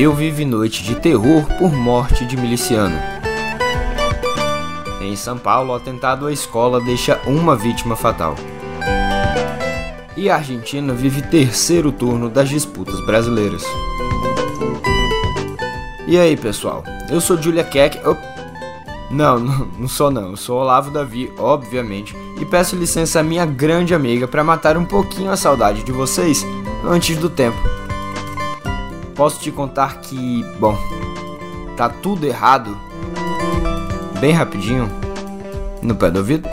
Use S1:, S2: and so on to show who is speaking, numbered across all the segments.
S1: Rio vive noite de terror por morte de miliciano. Em São Paulo, atentado à escola deixa uma vítima fatal. E a Argentina vive terceiro turno das disputas brasileiras. E aí, pessoal? Eu sou Julia Keck. Não, não, não sou não. Eu sou Olavo Davi, obviamente, e peço licença à minha grande amiga para matar um pouquinho a saudade de vocês antes do tempo posso te contar que, bom, tá tudo errado. Bem rapidinho, no pé do ouvido.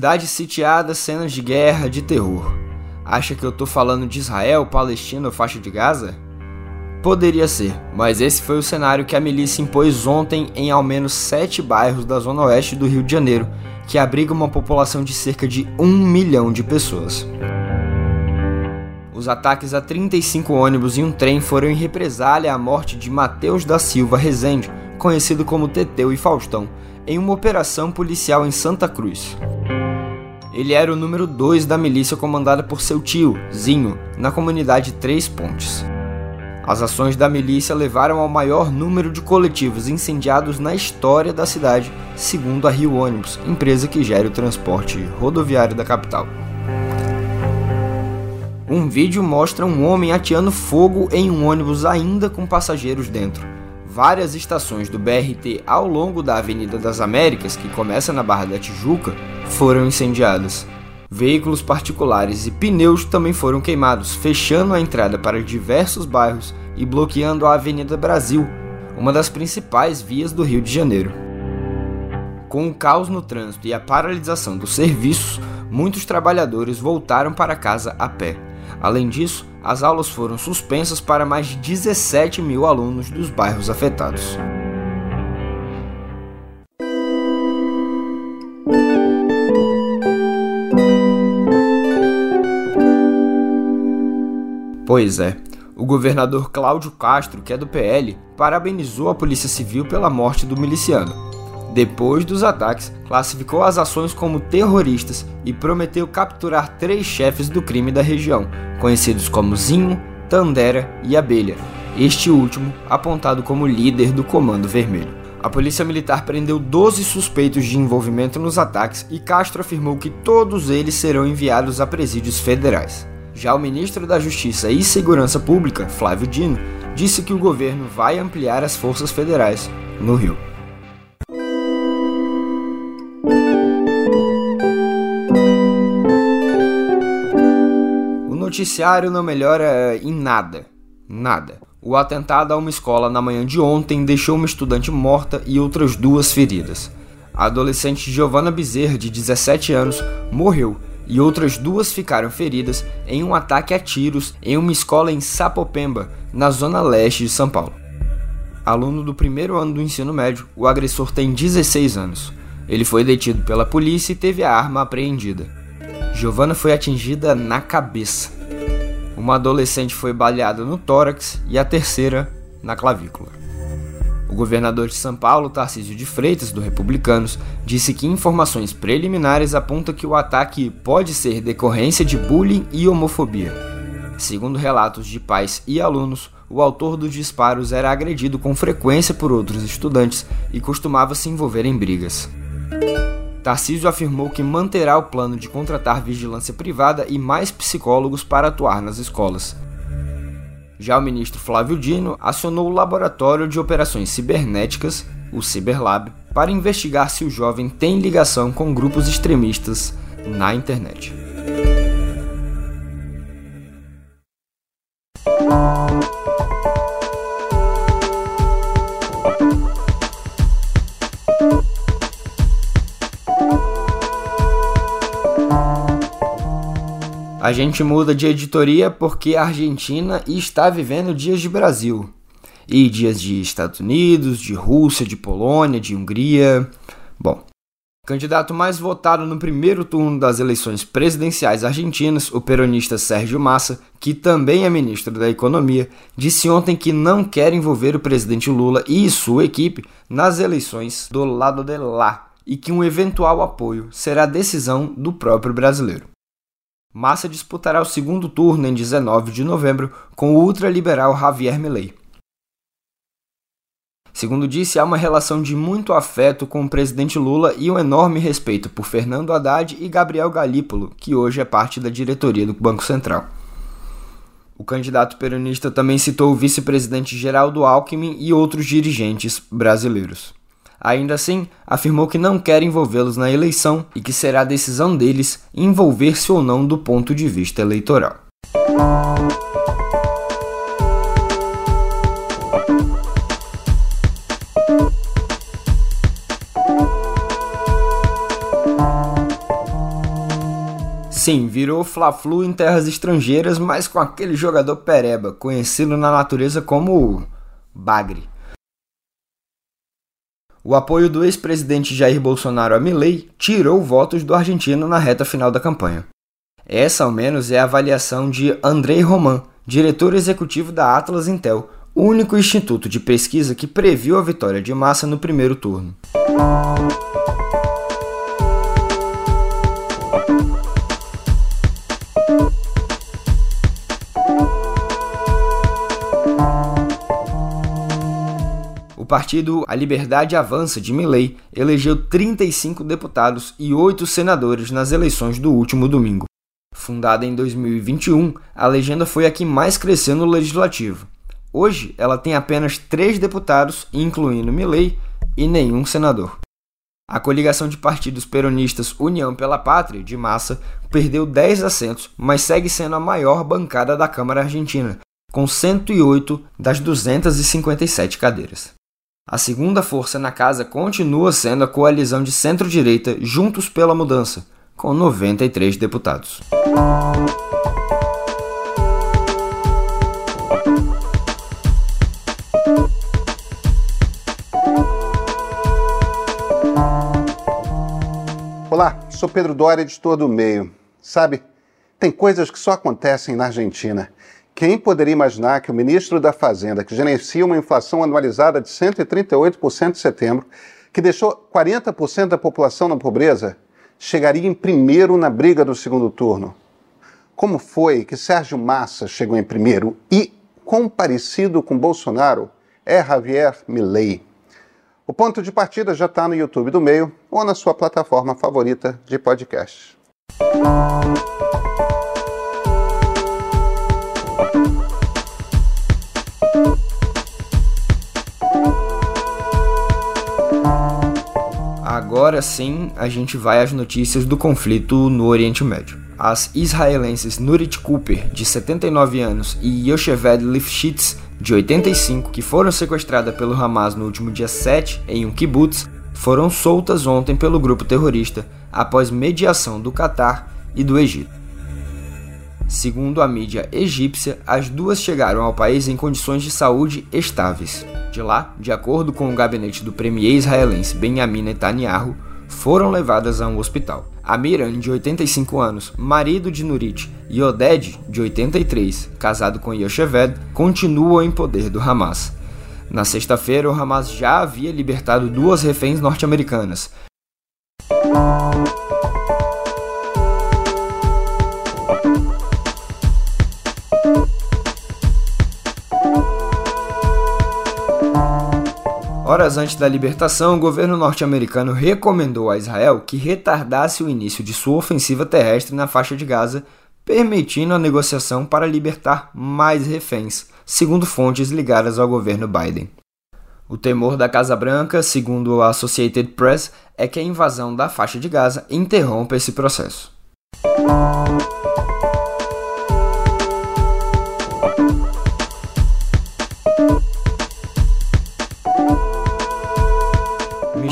S1: Cidade sitiada, cenas de guerra, de terror. Acha que eu tô falando de Israel, Palestina ou faixa de Gaza? Poderia ser, mas esse foi o cenário que a milícia impôs ontem em ao menos sete bairros da zona oeste do Rio de Janeiro, que abriga uma população de cerca de um milhão de pessoas. Os ataques a 35 ônibus e um trem foram em represália à morte de Mateus da Silva Rezende, conhecido como Teteu e Faustão, em uma operação policial em Santa Cruz. Ele era o número 2 da milícia comandada por seu tio, Zinho, na comunidade Três Pontes. As ações da milícia levaram ao maior número de coletivos incendiados na história da cidade, segundo a Rio Ônibus, empresa que gera o transporte rodoviário da capital. Um vídeo mostra um homem ateando fogo em um ônibus ainda com passageiros dentro. Várias estações do BRT ao longo da Avenida das Américas, que começa na Barra da Tijuca, foram incendiadas. Veículos particulares e pneus também foram queimados, fechando a entrada para diversos bairros e bloqueando a Avenida Brasil, uma das principais vias do Rio de Janeiro. Com o caos no trânsito e a paralisação dos serviços, muitos trabalhadores voltaram para casa a pé. Além disso, as aulas foram suspensas para mais de 17 mil alunos dos bairros afetados. Pois é, o governador Cláudio Castro, que é do PL, parabenizou a Polícia Civil pela morte do miliciano. Depois dos ataques, classificou as ações como terroristas e prometeu capturar três chefes do crime da região, conhecidos como Zinho, Tandera e Abelha, este último apontado como líder do Comando Vermelho. A polícia militar prendeu 12 suspeitos de envolvimento nos ataques e Castro afirmou que todos eles serão enviados a presídios federais. Já o ministro da Justiça e Segurança Pública, Flávio Dino, disse que o governo vai ampliar as forças federais no Rio. Noticiário não melhora em nada. Nada. O atentado a uma escola na manhã de ontem deixou uma estudante morta e outras duas feridas. A adolescente Giovanna Bezerra, de 17 anos, morreu e outras duas ficaram feridas em um ataque a tiros em uma escola em Sapopemba, na zona leste de São Paulo. Aluno do primeiro ano do ensino médio, o agressor tem 16 anos. Ele foi detido pela polícia e teve a arma apreendida. Giovanna foi atingida na cabeça. Uma adolescente foi baleada no tórax e a terceira na clavícula. O governador de São Paulo, Tarcísio de Freitas, do Republicanos, disse que informações preliminares apontam que o ataque pode ser decorrência de bullying e homofobia. Segundo relatos de pais e alunos, o autor dos disparos era agredido com frequência por outros estudantes e costumava se envolver em brigas. Tarcísio afirmou que manterá o plano de contratar vigilância privada e mais psicólogos para atuar nas escolas. Já o ministro Flávio Dino acionou o Laboratório de Operações Cibernéticas, o Cyberlab, para investigar se o jovem tem ligação com grupos extremistas na internet. A gente muda de editoria porque a Argentina está vivendo dias de Brasil. E dias de Estados Unidos, de Rússia, de Polônia, de Hungria. Bom, Candidato mais votado no primeiro turno das eleições presidenciais argentinas, o peronista Sérgio Massa, que também é ministro da Economia, disse ontem que não quer envolver o presidente Lula e sua equipe nas eleições do lado de lá e que um eventual apoio será decisão do próprio brasileiro. Massa disputará o segundo turno em 19 de novembro com o ultraliberal Javier Milei. Segundo disse, há uma relação de muito afeto com o presidente Lula e um enorme respeito por Fernando Haddad e Gabriel Galípolo, que hoje é parte da diretoria do Banco Central. O candidato peronista também citou o vice-presidente Geraldo Alckmin e outros dirigentes brasileiros. Ainda assim, afirmou que não quer envolvê-los na eleição e que será decisão deles envolver-se ou não do ponto de vista eleitoral. Sim, virou Fla-Flu em terras estrangeiras, mas com aquele jogador pereba, conhecido na natureza como Bagre. O apoio do ex-presidente Jair Bolsonaro a Milei tirou votos do argentino na reta final da campanha. Essa, ao menos, é a avaliação de Andrei Roman, diretor executivo da Atlas Intel, único instituto de pesquisa que previu a vitória de Massa no primeiro turno. Partido A Liberdade Avança de Milley elegeu 35 deputados e 8 senadores nas eleições do último domingo. Fundada em 2021, a legenda foi a que mais cresceu no legislativo. Hoje, ela tem apenas três deputados, incluindo Milley, e nenhum senador. A coligação de partidos peronistas União pela Pátria, de massa, perdeu 10 assentos, mas segue sendo a maior bancada da Câmara Argentina, com 108 das 257 cadeiras. A segunda força na casa continua sendo a coalizão de centro-direita Juntos pela Mudança, com 93 deputados.
S2: Olá, sou Pedro Doria, editor do Meio. Sabe, tem coisas que só acontecem na Argentina. Quem poderia imaginar que o ministro da Fazenda, que gerencia uma inflação anualizada de 138% em setembro, que deixou 40% da população na pobreza, chegaria em primeiro na briga do segundo turno? Como foi que Sérgio Massa chegou em primeiro e, quão parecido com Bolsonaro, é Javier Milei? O ponto de partida já está no YouTube do Meio ou na sua plataforma favorita de podcast.
S1: Agora sim, a gente vai às notícias do conflito no Oriente Médio. As israelenses Nurit Cooper, de 79 anos, e Yocheved Lifshitz, de 85, que foram sequestradas pelo Hamas no último dia 7 em um kibbutz, foram soltas ontem pelo grupo terrorista após mediação do Catar e do Egito. Segundo a mídia egípcia, as duas chegaram ao país em condições de saúde estáveis. De lá, de acordo com o gabinete do premier israelense Benjamin Netanyahu, foram levadas a um hospital. Amiran, de 85 anos, marido de Nurit, e Oded, de 83, casado com Yocheved, continuam em poder do Hamas. Na sexta-feira, o Hamas já havia libertado duas reféns norte-americanas, Horas antes da libertação, o governo norte-americano recomendou a Israel que retardasse o início de sua ofensiva terrestre na faixa de Gaza, permitindo a negociação para libertar mais reféns, segundo fontes ligadas ao governo Biden. O temor da Casa Branca, segundo a Associated Press, é que a invasão da faixa de Gaza interrompa esse processo.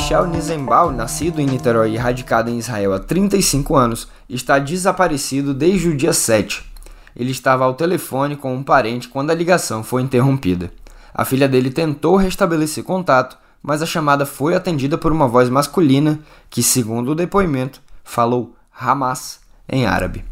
S1: Michel Nizenbaum, nascido em Niterói e radicado em Israel há 35 anos, está desaparecido desde o dia 7. Ele estava ao telefone com um parente quando a ligação foi interrompida. A filha dele tentou restabelecer contato, mas a chamada foi atendida por uma voz masculina que, segundo o depoimento, falou Hamas em árabe.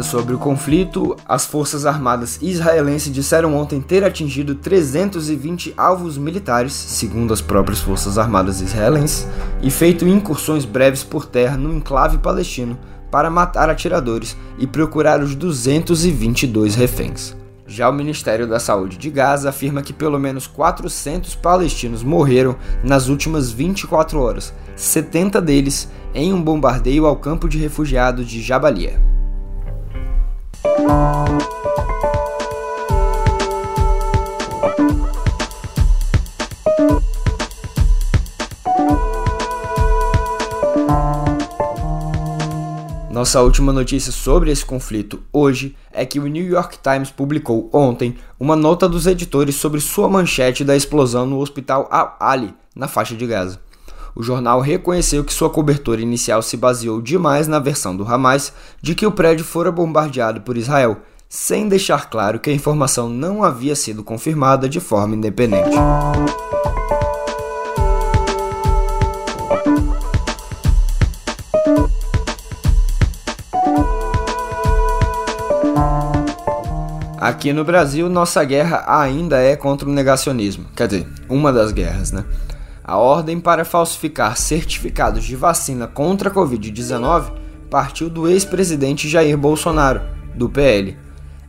S1: Ainda sobre o conflito, as Forças Armadas israelenses disseram ontem ter atingido 320 alvos militares, segundo as próprias Forças Armadas israelenses, e feito incursões breves por terra no enclave palestino para matar atiradores e procurar os 222 reféns. Já o Ministério da Saúde de Gaza afirma que pelo menos 400 palestinos morreram nas últimas 24 horas, 70 deles em um bombardeio ao campo de refugiados de Jabalia. Nossa última notícia sobre esse conflito hoje é que o New York Times publicou ontem uma nota dos editores sobre sua manchete da explosão no hospital Al-Ali, na faixa de Gaza. O jornal reconheceu que sua cobertura inicial se baseou demais na versão do Hamas de que o prédio fora bombardeado por Israel, sem deixar claro que a informação não havia sido confirmada de forma independente. Aqui no Brasil, nossa guerra ainda é contra o negacionismo. Quer dizer, uma das guerras, né? A ordem para falsificar certificados de vacina contra a Covid-19 partiu do ex-presidente Jair Bolsonaro, do PL.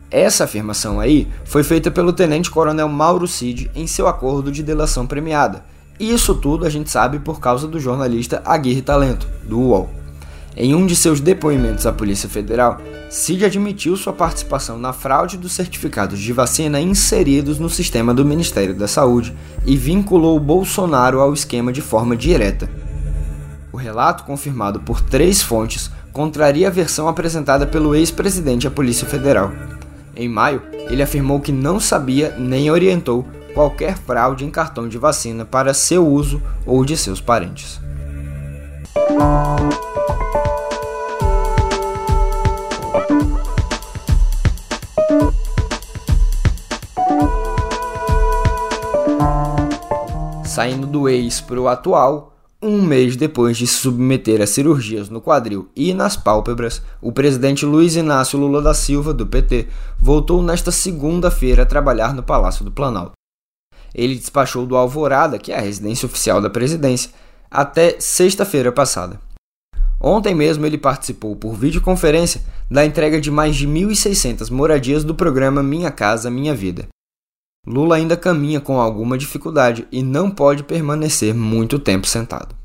S1: Essa afirmação aí foi feita pelo tenente-coronel Mauro Cid em seu acordo de delação premiada. Isso tudo a gente sabe por causa do jornalista Aguirre Talento, do UOL. Em um de seus depoimentos à Polícia Federal, Cid admitiu sua participação na fraude dos certificados de vacina inseridos no sistema do Ministério da Saúde e vinculou Bolsonaro ao esquema de forma direta. O relato, confirmado por três fontes, contraria a versão apresentada pelo ex-presidente à Polícia Federal. Em maio, ele afirmou que não sabia nem orientou qualquer fraude em cartão de vacina para seu uso ou de seus parentes. Saindo do ex para o atual, um mês depois de se submeter a cirurgias no quadril e nas pálpebras, o presidente Luiz Inácio Lula da Silva, do PT, voltou nesta segunda-feira a trabalhar no Palácio do Planalto. Ele despachou do Alvorada, que é a residência oficial da presidência, até sexta-feira passada. Ontem mesmo ele participou por videoconferência da entrega de mais de 1.600 moradias do programa Minha Casa Minha Vida. Lula ainda caminha com alguma dificuldade e não pode permanecer muito tempo sentado.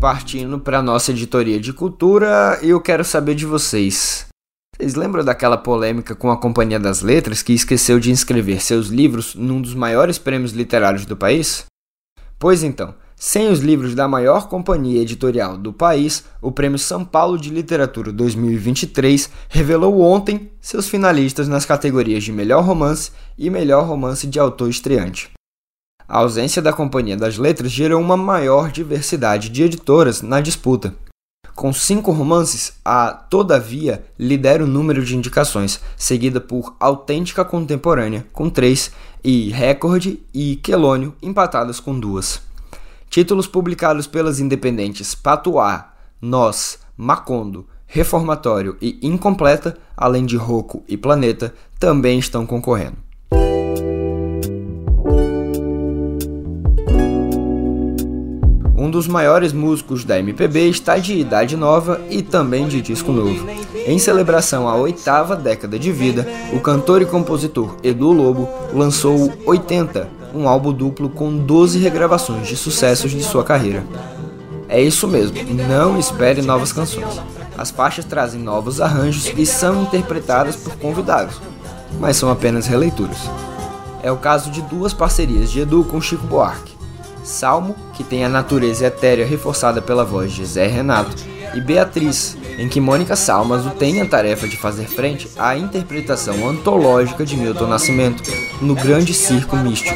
S1: Partindo para nossa editoria de cultura, eu quero saber de vocês. Vocês lembram daquela polêmica com a Companhia das Letras que esqueceu de inscrever seus livros num dos maiores prêmios literários do país? Pois então, sem os livros da maior companhia editorial do país, o Prêmio São Paulo de Literatura 2023 revelou ontem seus finalistas nas categorias de Melhor Romance e Melhor Romance de Autor Estreante. A ausência da Companhia das Letras gerou uma maior diversidade de editoras na disputa. Com cinco romances, a Todavia lidera o número de indicações, seguida por Autêntica Contemporânea, com três, e Recorde e Quelônio, empatadas com duas. Títulos publicados pelas independentes Patuá, Nós, Macondo, Reformatório e Incompleta, além de Roco e Planeta, também estão concorrendo. Um dos maiores músicos da MPB está de idade nova e também de disco novo. Em celebração à oitava década de vida, o cantor e compositor Edu Lobo lançou 80, um álbum duplo com 12 regravações de sucessos de sua carreira. É isso mesmo, não espere novas canções. As faixas trazem novos arranjos e são interpretadas por convidados, mas são apenas releituras. É o caso de duas parcerias de Edu com Chico Buarque. Salmo, que tem a natureza etérea reforçada pela voz de Zé Renato, e Beatriz, em que Mônica Salmas o tem a tarefa de fazer frente à interpretação antológica de Milton Nascimento no grande circo místico.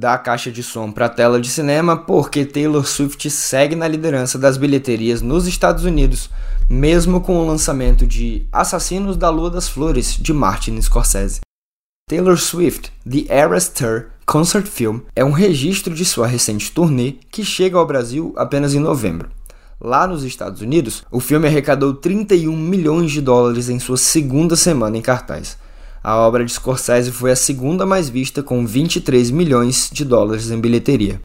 S1: da caixa de som para a tela de cinema, porque Taylor Swift segue na liderança das bilheterias nos Estados Unidos, mesmo com o lançamento de Assassinos da Lua das Flores de Martin Scorsese. Taylor Swift: The Eras Tour Concert Film é um registro de sua recente turnê que chega ao Brasil apenas em novembro. Lá nos Estados Unidos, o filme arrecadou 31 milhões de dólares em sua segunda semana em cartaz. A obra de Scorsese foi a segunda mais vista, com 23 milhões de dólares em bilheteria.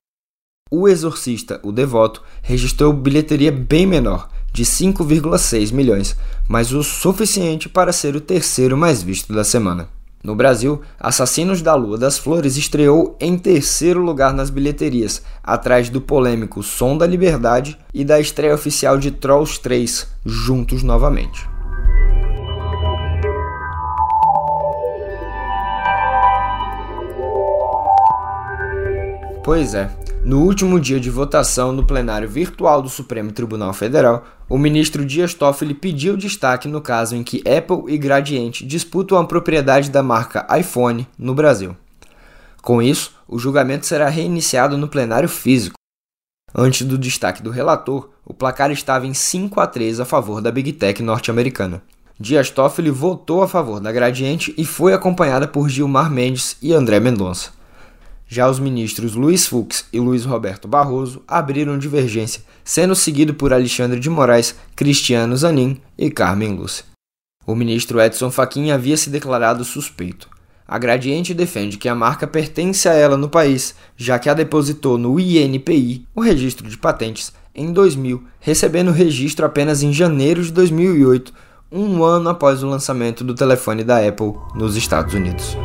S1: O Exorcista, o Devoto, registrou bilheteria bem menor, de 5,6 milhões, mas o suficiente para ser o terceiro mais visto da semana. No Brasil, Assassinos da Lua das Flores estreou em terceiro lugar nas bilheterias, atrás do polêmico Som da Liberdade e da estreia oficial de Trolls 3, juntos novamente. Pois é, no último dia de votação no plenário virtual do Supremo Tribunal Federal, o ministro Dias Toffoli pediu destaque no caso em que Apple e Gradiente disputam a propriedade da marca iPhone no Brasil. Com isso, o julgamento será reiniciado no plenário físico. Antes do destaque do relator, o placar estava em 5 a 3 a favor da Big Tech norte-americana. Dias Toffoli votou a favor da Gradiente e foi acompanhada por Gilmar Mendes e André Mendonça. Já os ministros Luiz Fux e Luiz Roberto Barroso abriram divergência, sendo seguido por Alexandre de Moraes, Cristiano Zanin e Carmen Lúcia. O ministro Edson Fachin havia se declarado suspeito. A Gradiente defende que a marca pertence a ela no país, já que a depositou no INPI, o registro de patentes, em 2000, recebendo o registro apenas em janeiro de 2008, um ano após o lançamento do telefone da Apple nos Estados Unidos.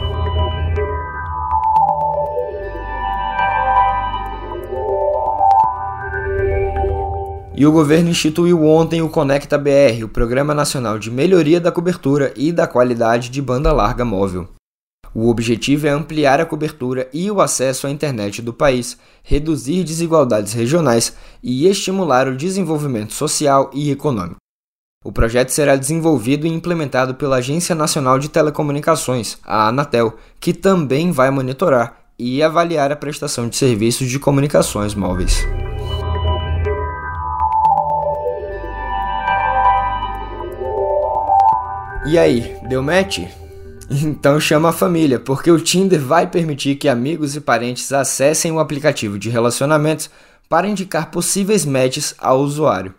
S1: E o governo instituiu ontem o Conecta BR, o Programa Nacional de Melhoria da Cobertura e da Qualidade de Banda Larga Móvel. O objetivo é ampliar a cobertura e o acesso à internet do país, reduzir desigualdades regionais e estimular o desenvolvimento social e econômico. O projeto será desenvolvido e implementado pela Agência Nacional de Telecomunicações, a Anatel, que também vai monitorar e avaliar a prestação de serviços de comunicações móveis. E aí, deu match? Então chama a família, porque o Tinder vai permitir que amigos e parentes acessem o aplicativo de relacionamentos para indicar possíveis matches ao usuário.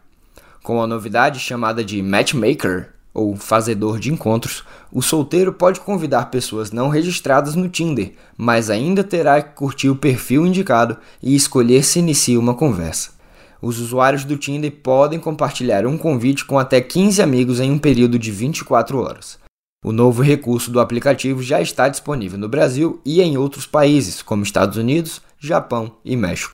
S1: Com a novidade chamada de Matchmaker, ou fazedor de encontros, o solteiro pode convidar pessoas não registradas no Tinder, mas ainda terá que curtir o perfil indicado e escolher se inicia uma conversa os usuários do Tinder podem compartilhar um convite com até 15 amigos em um período de 24 horas. O novo recurso do aplicativo já está disponível no Brasil e em outros países, como Estados Unidos, Japão e México.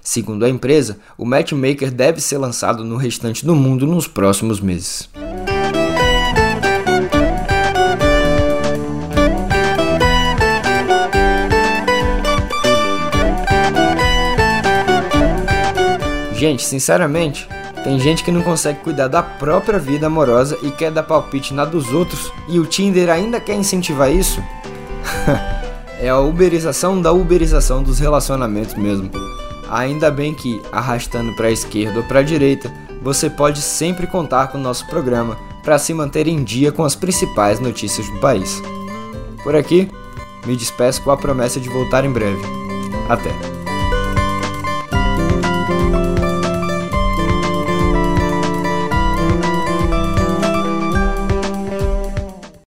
S1: Segundo a empresa, o Matchmaker deve ser lançado no restante do mundo nos próximos meses. Gente, sinceramente, tem gente que não consegue cuidar da própria vida amorosa e quer dar palpite na dos outros e o Tinder ainda quer incentivar isso? é a uberização da uberização dos relacionamentos mesmo. Ainda bem que, arrastando para a esquerda ou para a direita, você pode sempre contar com o nosso programa para se manter em dia com as principais notícias do país. Por aqui, me despeço com a promessa de voltar em breve. Até!